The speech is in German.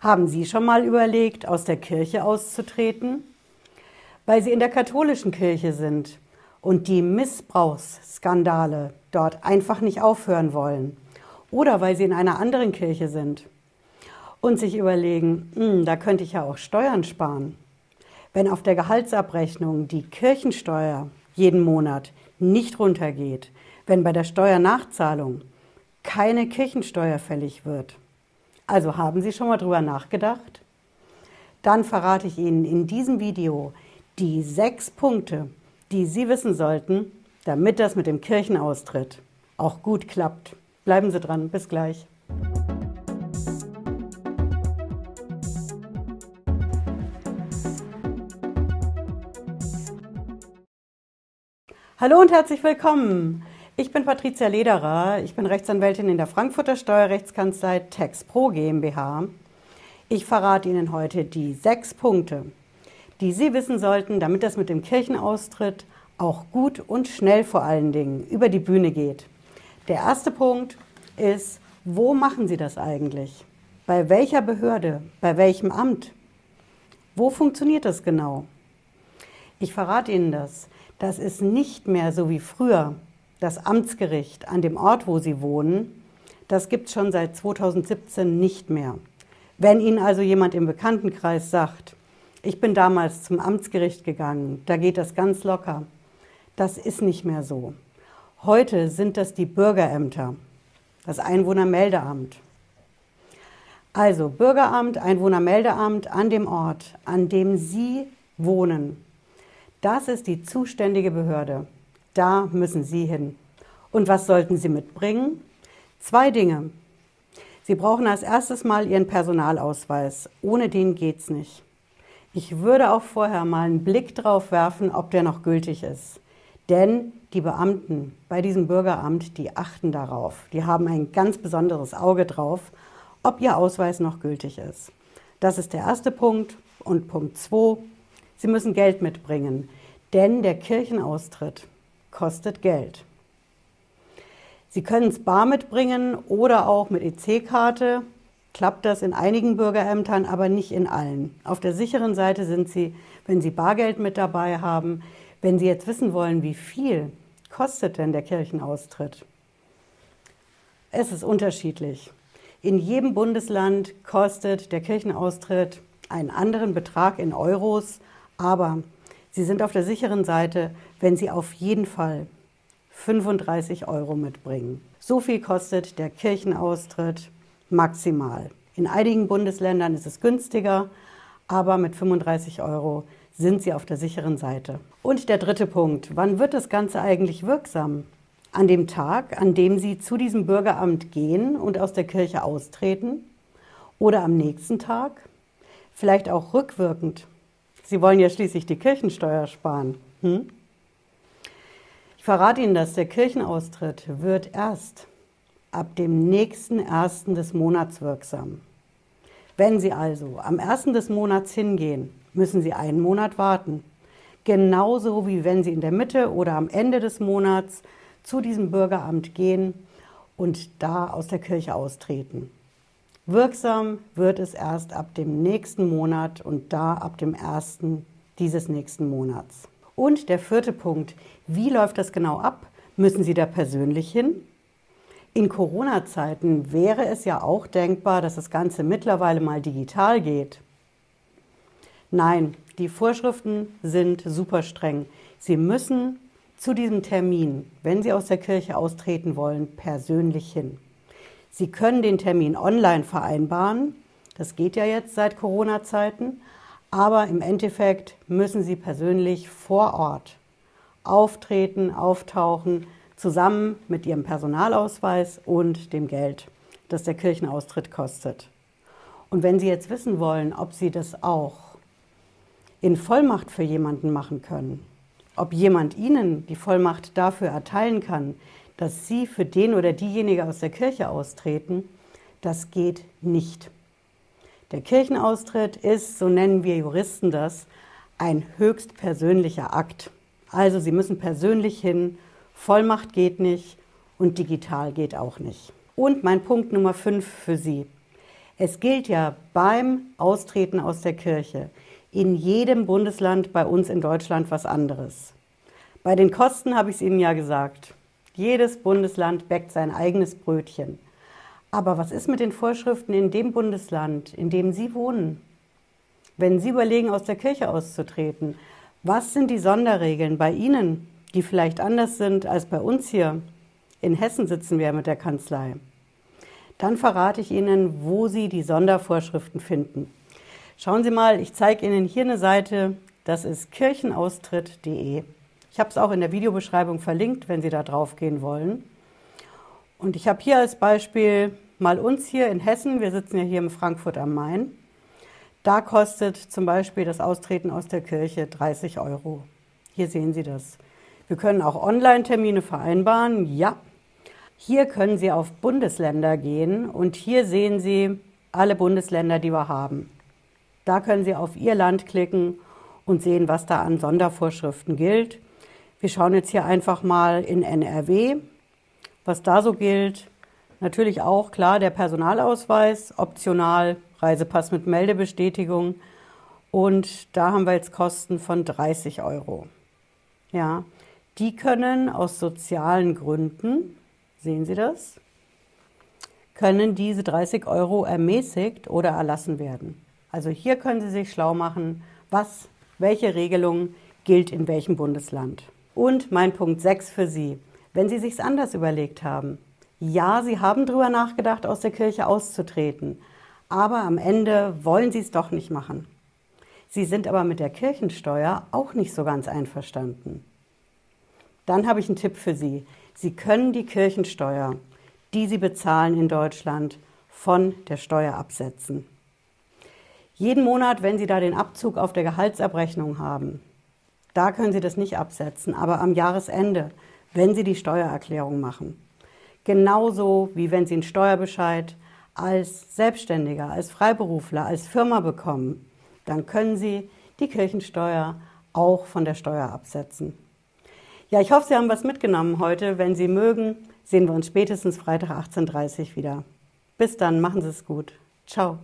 Haben Sie schon mal überlegt, aus der Kirche auszutreten? Weil Sie in der katholischen Kirche sind und die Missbrauchsskandale dort einfach nicht aufhören wollen. Oder weil Sie in einer anderen Kirche sind und sich überlegen, hm, da könnte ich ja auch Steuern sparen. Wenn auf der Gehaltsabrechnung die Kirchensteuer jeden Monat nicht runtergeht, wenn bei der Steuernachzahlung keine Kirchensteuer fällig wird. Also haben Sie schon mal drüber nachgedacht? Dann verrate ich Ihnen in diesem Video die sechs Punkte, die Sie wissen sollten, damit das mit dem Kirchenaustritt auch gut klappt. Bleiben Sie dran, bis gleich. Hallo und herzlich willkommen. Ich bin Patricia Lederer. Ich bin Rechtsanwältin in der Frankfurter Steuerrechtskanzlei TaxPro GmbH. Ich verrate Ihnen heute die sechs Punkte, die Sie wissen sollten, damit das mit dem Kirchenaustritt auch gut und schnell vor allen Dingen über die Bühne geht. Der erste Punkt ist, wo machen Sie das eigentlich? Bei welcher Behörde? Bei welchem Amt? Wo funktioniert das genau? Ich verrate Ihnen das. Das ist nicht mehr so wie früher das Amtsgericht an dem Ort, wo Sie wohnen. Das gibt es schon seit 2017 nicht mehr. Wenn Ihnen also jemand im Bekanntenkreis sagt, ich bin damals zum Amtsgericht gegangen, da geht das ganz locker. Das ist nicht mehr so. Heute sind das die Bürgerämter, das Einwohnermeldeamt. Also Bürgeramt, Einwohnermeldeamt an dem Ort, an dem Sie wohnen. Das ist die zuständige Behörde. Da müssen Sie hin. Und was sollten Sie mitbringen? Zwei Dinge. Sie brauchen als erstes mal Ihren Personalausweis. Ohne den geht's nicht. Ich würde auch vorher mal einen Blick drauf werfen, ob der noch gültig ist. Denn die Beamten bei diesem Bürgeramt, die achten darauf. Die haben ein ganz besonderes Auge drauf, ob ihr Ausweis noch gültig ist. Das ist der erste Punkt. Und Punkt zwei, Sie müssen Geld mitbringen. Denn der Kirchenaustritt kostet Geld. Sie können es bar mitbringen oder auch mit EC-Karte klappt das in einigen Bürgerämtern, aber nicht in allen. Auf der sicheren Seite sind Sie, wenn Sie Bargeld mit dabei haben, wenn Sie jetzt wissen wollen, wie viel kostet denn der Kirchenaustritt? Es ist unterschiedlich. In jedem Bundesland kostet der Kirchenaustritt einen anderen Betrag in Euros, aber Sie sind auf der sicheren Seite, wenn Sie auf jeden Fall 35 Euro mitbringen. So viel kostet der Kirchenaustritt maximal. In einigen Bundesländern ist es günstiger, aber mit 35 Euro sind Sie auf der sicheren Seite. Und der dritte Punkt, wann wird das Ganze eigentlich wirksam? An dem Tag, an dem Sie zu diesem Bürgeramt gehen und aus der Kirche austreten? Oder am nächsten Tag? Vielleicht auch rückwirkend. Sie wollen ja schließlich die Kirchensteuer sparen. Hm? Ich verrate Ihnen das, der Kirchenaustritt wird erst ab dem nächsten ersten des Monats wirksam. Wenn Sie also am ersten des Monats hingehen, müssen Sie einen Monat warten. Genauso wie wenn Sie in der Mitte oder am Ende des Monats zu diesem Bürgeramt gehen und da aus der Kirche austreten. Wirksam wird es erst ab dem nächsten Monat und da ab dem ersten dieses nächsten Monats. Und der vierte Punkt, wie läuft das genau ab? Müssen Sie da persönlich hin? In Corona-Zeiten wäre es ja auch denkbar, dass das Ganze mittlerweile mal digital geht. Nein, die Vorschriften sind super streng. Sie müssen zu diesem Termin, wenn Sie aus der Kirche austreten wollen, persönlich hin. Sie können den Termin online vereinbaren. Das geht ja jetzt seit Corona-Zeiten. Aber im Endeffekt müssen Sie persönlich vor Ort auftreten, auftauchen, zusammen mit ihrem Personalausweis und dem Geld, das der Kirchenaustritt kostet. Und wenn Sie jetzt wissen wollen, ob Sie das auch in Vollmacht für jemanden machen können, ob jemand Ihnen die Vollmacht dafür erteilen kann, dass Sie für den oder diejenige aus der Kirche austreten, das geht nicht. Der Kirchenaustritt ist, so nennen wir Juristen das, ein höchst persönlicher Akt. Also Sie müssen persönlich hin Vollmacht geht nicht und digital geht auch nicht. Und mein Punkt Nummer 5 für Sie. Es gilt ja beim Austreten aus der Kirche in jedem Bundesland bei uns in Deutschland was anderes. Bei den Kosten habe ich es Ihnen ja gesagt. Jedes Bundesland bäckt sein eigenes Brötchen. Aber was ist mit den Vorschriften in dem Bundesland, in dem Sie wohnen? Wenn Sie überlegen, aus der Kirche auszutreten, was sind die Sonderregeln bei Ihnen, die vielleicht anders sind als bei uns hier? In Hessen sitzen wir mit der Kanzlei. Dann verrate ich Ihnen, wo Sie die Sondervorschriften finden. Schauen Sie mal, ich zeige Ihnen hier eine Seite, das ist kirchenaustritt.de. Ich habe es auch in der Videobeschreibung verlinkt, wenn Sie da drauf gehen wollen. Und ich habe hier als Beispiel mal uns hier in Hessen, wir sitzen ja hier in Frankfurt am Main. Da kostet zum Beispiel das Austreten aus der Kirche 30 Euro. Hier sehen Sie das. Wir können auch Online-Termine vereinbaren. Ja, hier können Sie auf Bundesländer gehen und hier sehen Sie alle Bundesländer, die wir haben. Da können Sie auf Ihr Land klicken und sehen, was da an Sondervorschriften gilt. Wir schauen jetzt hier einfach mal in NRW, was da so gilt. Natürlich auch klar der Personalausweis, optional Reisepass mit Meldebestätigung. Und da haben wir jetzt Kosten von 30 Euro. Ja, die können aus sozialen Gründen Sehen Sie das? Können diese 30 Euro ermäßigt oder erlassen werden? Also hier können Sie sich schlau machen, was, welche Regelung gilt in welchem Bundesland. Und mein Punkt 6 für Sie. Wenn Sie sich anders überlegt haben, ja, Sie haben darüber nachgedacht, aus der Kirche auszutreten, aber am Ende wollen Sie es doch nicht machen. Sie sind aber mit der Kirchensteuer auch nicht so ganz einverstanden. Dann habe ich einen Tipp für Sie. Sie können die Kirchensteuer, die Sie bezahlen in Deutschland, von der Steuer absetzen. Jeden Monat, wenn Sie da den Abzug auf der Gehaltsabrechnung haben, da können Sie das nicht absetzen, aber am Jahresende, wenn Sie die Steuererklärung machen. Genauso wie wenn Sie einen Steuerbescheid als Selbstständiger, als Freiberufler, als Firma bekommen, dann können Sie die Kirchensteuer auch von der Steuer absetzen. Ja, ich hoffe, Sie haben was mitgenommen heute. Wenn Sie mögen, sehen wir uns spätestens Freitag 18.30 Uhr wieder. Bis dann, machen Sie es gut. Ciao.